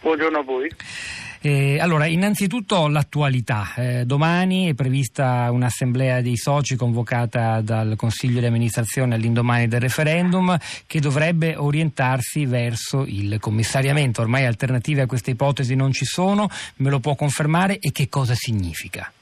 Buongiorno a voi. Eh, allora, innanzitutto l'attualità. Eh, domani è prevista un'assemblea dei soci convocata dal Consiglio di amministrazione all'indomani del referendum che dovrebbe orientarsi verso il commissariamento. Ormai alternative a queste ipotesi non ci sono, me lo può confermare e che cosa significa?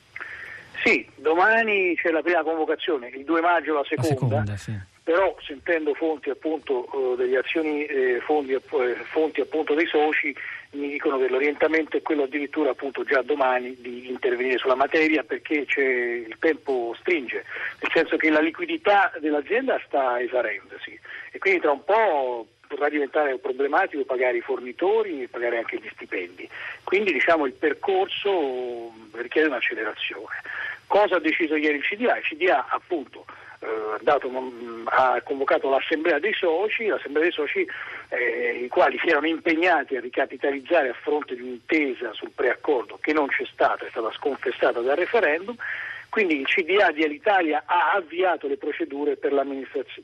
Sì, domani c'è la prima convocazione, il 2 maggio la seconda. La seconda sì però sentendo fonti appunto eh, degli azioni eh, fondi, eh, fonti appunto dei soci mi dicono che l'orientamento è quello addirittura appunto già domani di intervenire sulla materia perché il tempo stringe, nel senso che la liquidità dell'azienda sta esarendosi e quindi tra un po' potrà diventare problematico pagare i fornitori e pagare anche gli stipendi. Quindi diciamo il percorso richiede un'accelerazione. Cosa ha deciso ieri il CDA? Il CDA appunto dato, ha convocato l'assemblea dei soci, l'assemblea dei soci eh, i quali si erano impegnati a ricapitalizzare a fronte di un'intesa sul preaccordo che non c'è stata, è stata sconfessata dal referendum. Quindi il CDA di Alitalia ha avviato le procedure per,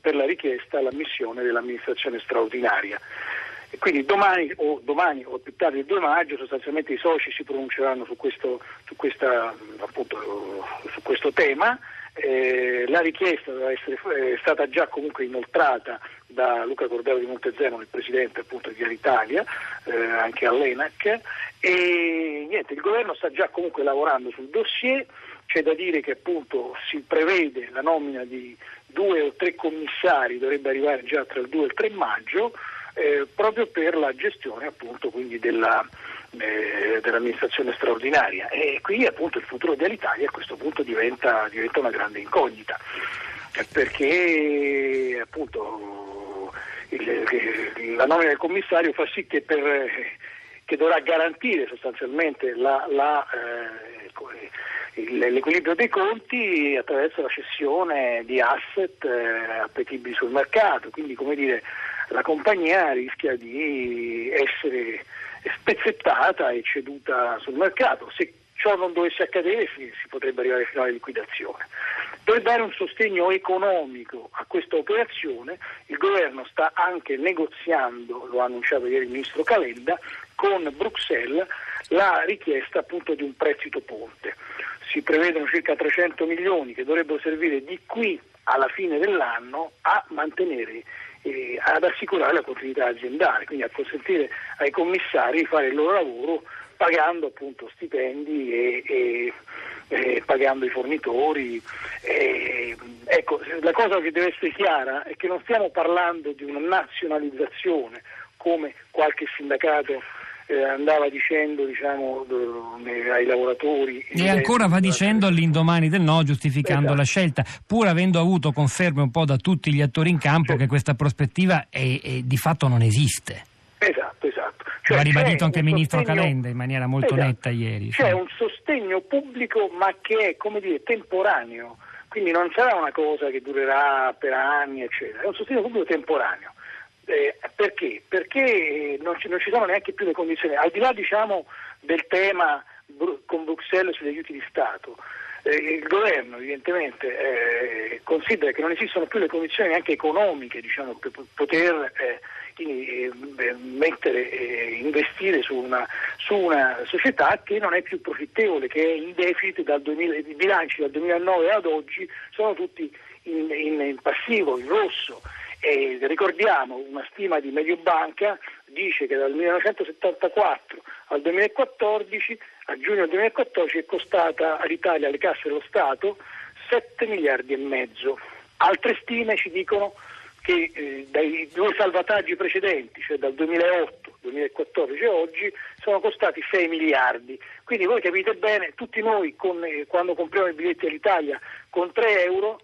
per la richiesta all'ammissione dell'amministrazione straordinaria. E quindi domani o, domani o, più tardi il 2 maggio sostanzialmente i soci si pronunceranno su questo, su questa, appunto, su questo tema eh, la richiesta essere, è stata già comunque inoltrata da Luca Cordero di Montezemolo, il presidente appunto di Alitalia, eh, anche all'ENAC. E niente, il governo sta già comunque lavorando sul dossier, c'è da dire che appunto si prevede la nomina di due o tre commissari, dovrebbe arrivare già tra il 2 e il 3 maggio, eh, proprio per la gestione appunto quindi della, eh, dell'amministrazione straordinaria. E qui appunto il futuro dell'Italia a questo punto diventa, diventa una grande incognita. Perché appunto il, la nomina del commissario fa sì che, per, che dovrà garantire sostanzialmente la, la, eh, l'equilibrio dei conti attraverso la cessione di asset eh, appetibili sul mercato, quindi come dire la compagnia rischia di essere spezzettata e ceduta sul mercato. Se ciò non dovesse accadere si, potrebbe arrivare fino alla liquidazione. Per dare un sostegno economico a questa operazione il governo sta anche negoziando, lo ha annunciato ieri il ministro Calenda, con Bruxelles la richiesta appunto di un prestito ponte. Si prevedono circa 300 milioni che dovrebbero servire di qui alla fine dell'anno a mantenere eh, ad assicurare la continuità aziendale, quindi a consentire ai commissari di fare il loro lavoro pagando appunto stipendi e, e, e pagando i fornitori. E, ecco, la cosa che deve essere chiara è che non stiamo parlando di una nazionalizzazione come qualche sindacato eh, andava dicendo diciamo, ai lavoratori. E ancora va dicendo all'indomani del no, giustificando esatto. la scelta, pur avendo avuto conferme un po' da tutti gli attori in campo certo. che questa prospettiva è, è, di fatto non esiste. Esatto, esatto. Cioè, Lo ha ribadito anche il ministro sostegno... Calenda in maniera molto esatto. netta ieri. C'è sì. un sostegno pubblico ma che è, come dire, temporaneo, quindi non sarà una cosa che durerà per anni, eccetera, è un sostegno pubblico temporaneo. Eh, perché? Perché non ci, non ci, sono neanche più le condizioni, al di là diciamo, del tema con Bruxelles sugli aiuti di Stato, eh, il governo evidentemente eh, considera che non esistono più le condizioni neanche economiche diciamo, per poter eh, eh, mettere, eh, investire su una, su una, società che non è più profittevole, che è in deficit dal 2000, i bilanci dal 2009 ad oggi sono tutti in, in, in passivo, in rosso. E ricordiamo una stima di Mediobanca dice che dal 1974 al 2014, a giugno 2014, è costata all'Italia, alle casse dello Stato, 7 miliardi e mezzo. Altre stime ci dicono che eh, dai due salvataggi precedenti, cioè dal 2008, 2014 e oggi, sono costati 6 miliardi. Quindi voi capite bene, tutti noi con, eh, quando compriamo i biglietti all'Italia con 3 euro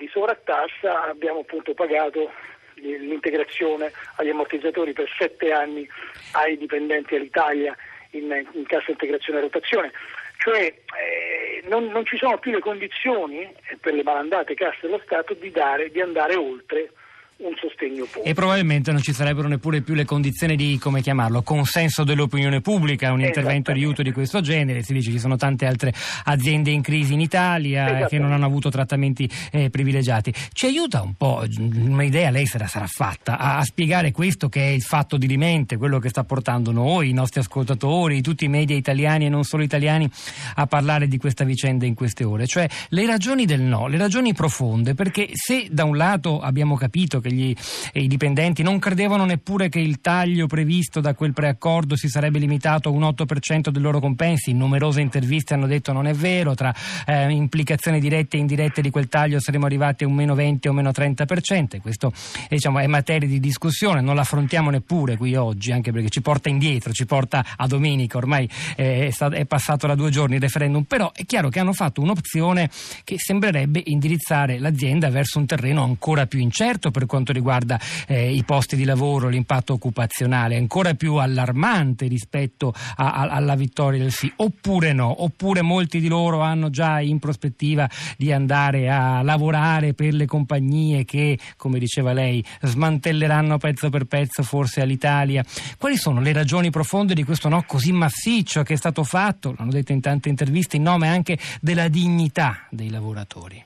di sovrattassa abbiamo appunto pagato l'integrazione agli ammortizzatori per sette anni ai dipendenti all'Italia in, in cassa integrazione e rotazione. Cioè eh, non, non, ci sono più le condizioni per le malandate casse dello Stato di, dare, di andare oltre un sostegno pubblico. E probabilmente non ci sarebbero neppure più le condizioni di, come chiamarlo, consenso dell'opinione pubblica, un intervento di aiuto di questo genere. Si dice ci sono tante altre aziende in crisi in Italia che non hanno avuto trattamenti eh, privilegiati. Ci aiuta un po', un'idea lei se la sarà fatta, a, a, spiegare questo che è il fatto di rimente, quello che sta portando noi, i nostri ascoltatori, tutti i media italiani e non solo italiani a parlare di questa vicenda in queste ore. Cioè le ragioni del no, le ragioni profonde, perché se da un lato abbiamo capito che gli, i dipendenti. Non credevano neppure che il taglio previsto da quel preaccordo si sarebbe limitato a un 8% dei loro compensi, in numerose interviste hanno detto non è vero, tra eh, implicazioni dirette e indirette di quel taglio saremmo arrivati a un meno 20 o meno 30%, questo diciamo, è materia di discussione, non l'affrontiamo neppure qui oggi, anche perché ci porta indietro, ci porta a domenica, ormai eh, è, stato, è passato da due giorni il referendum, però è chiaro che hanno fatto un'opzione che sembrerebbe indirizzare l'azienda verso un terreno ancora più incerto per quanto riguarda eh, i posti di lavoro, l'impatto occupazionale, ancora più allarmante rispetto a, a, alla vittoria del sì, oppure no, oppure molti di loro hanno già in prospettiva di andare a lavorare per le compagnie che, come diceva lei, smantelleranno pezzo per pezzo forse all'Italia. Quali sono le ragioni profonde di questo no così massiccio che è stato fatto, l'hanno detto in tante interviste, in nome anche della dignità dei lavoratori?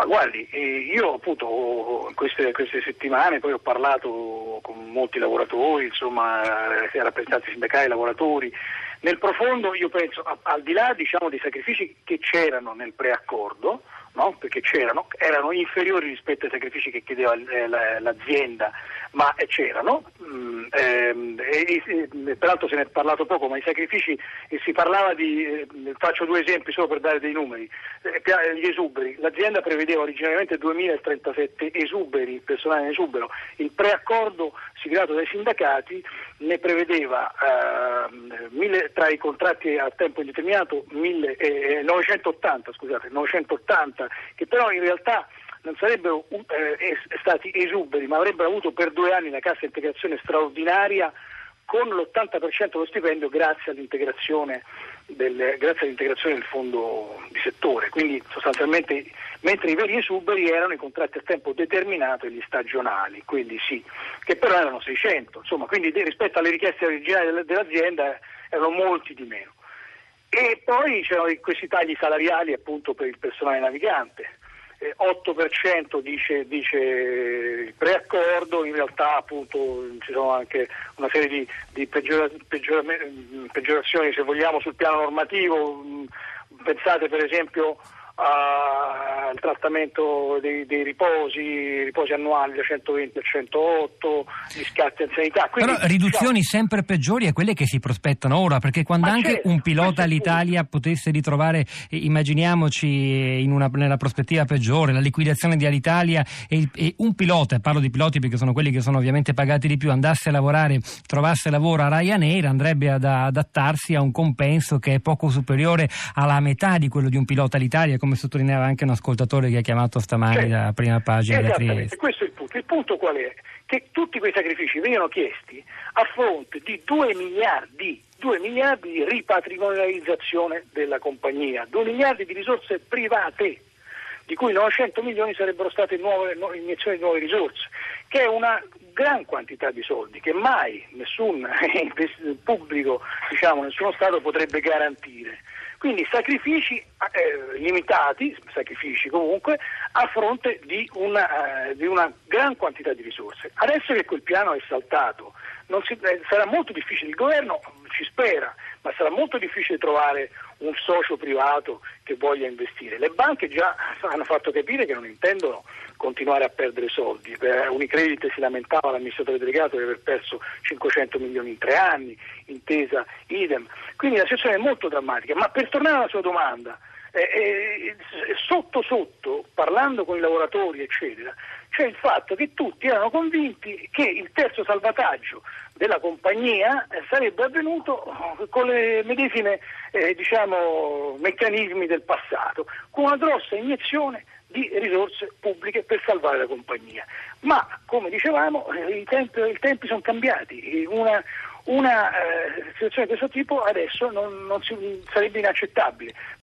Ma guardi, eh, io appunto queste, queste, settimane poi ho parlato con molti lavoratori, insomma, eh, rappresentanti sindacali, lavoratori. Nel profondo io penso, al di là diciamo, dei sacrifici che c'erano nel preaccordo, no? perché c'erano, erano inferiori rispetto ai sacrifici che chiedeva eh, l'azienda, ma c'erano, mm, ehm, e, e, peraltro se ne è parlato poco, ma i sacrifici, si parlava di, eh, faccio due esempi solo per dare dei numeri, eh, gli esuberi, l'azienda prevedeva originariamente 2037 esuberi, personale in esubero, il preaccordo siglato dai sindacati ne prevedeva eh, tra i contratti a tempo indeterminato mille, eh, 980, scusate, 980, che però in realtà non sarebbero eh, stati esuberi, ma avrebbero avuto per due anni la cassa integrazione straordinaria con l'80% dello stipendio grazie all'integrazione del, grazie all'integrazione del fondo di settore. Quindi sostanzialmente mentre i veri esuberi erano i contratti a tempo determinato e gli stagionali, quelli sì, che però erano 600, insomma, quindi rispetto alle richieste originali dell'azienda erano molti di meno. E poi c'erano questi tagli salariali appunto per il personale navigante. 8% dice, dice, il preaccordo, in realtà appunto ci sono anche una serie di, di peggiora, peggiora, peggiorazioni se vogliamo sul piano normativo, pensate per esempio al trattamento dei, dei riposi, riposi annuali da 120 a 108, gli scatti in sanità. Quindi, Però riduzioni diciamo... sempre peggiori a quelle che si prospettano ora, perché quando anche certo, un pilota all'Italia potesse ritrovare, immaginiamoci una, nella prospettiva peggiore, la liquidazione di Alitalia e, e un pilota, parlo di piloti perché sono quelli che sono ovviamente pagati di più, andasse a lavorare, trovasse lavoro a Ryanair, andrebbe ad adattarsi a un compenso che è poco superiore alla metà di quello di un pilota all'Italia, come sottolineava anche un ascoltatore che ha chiamato stamani certo. dalla prima pagina di Trieste. Questo è il punto. Il punto qual è? Che tutti quei sacrifici vengono chiesti a fronte di 2 miliardi 2 miliardi di ripatrimonializzazione della compagnia, 2 miliardi di risorse private, di cui 900 milioni sarebbero state nuove, nuove iniezioni di nuove risorse, che è una gran quantità di soldi che mai nessun pubblico, diciamo, nessuno Stato potrebbe garantire. Quindi sacrifici eh, limitati, sacrifici comunque, a fronte di una, eh, di una, gran quantità di risorse. Adesso che quel piano è saltato, si, eh, sarà molto difficile, il governo ci spera, ma sarà molto difficile trovare un socio privato che voglia investire. Le banche già hanno fatto capire che non intendono continuare a perdere soldi. Per Unicredit si lamentava l'amministratore delegato di aver perso 500 milioni in tre anni, intesa idem. Quindi la situazione è molto drammatica. Ma per tornare alla sua domanda, eh, eh, sotto sotto, parlando con i lavoratori, eccetera, c'è il fatto che tutti erano convinti che il terzo salvataggio della compagnia eh, sarebbe avvenuto con le medesime eh, diciamo, meccanismi del passato, con una grossa iniezione di risorse pubbliche per salvare la compagnia. Ma, come dicevamo, eh, i tempi, i tempi sono cambiati. Una, una eh, situazione di questo tipo adesso non, non si, sarebbe inaccettabile.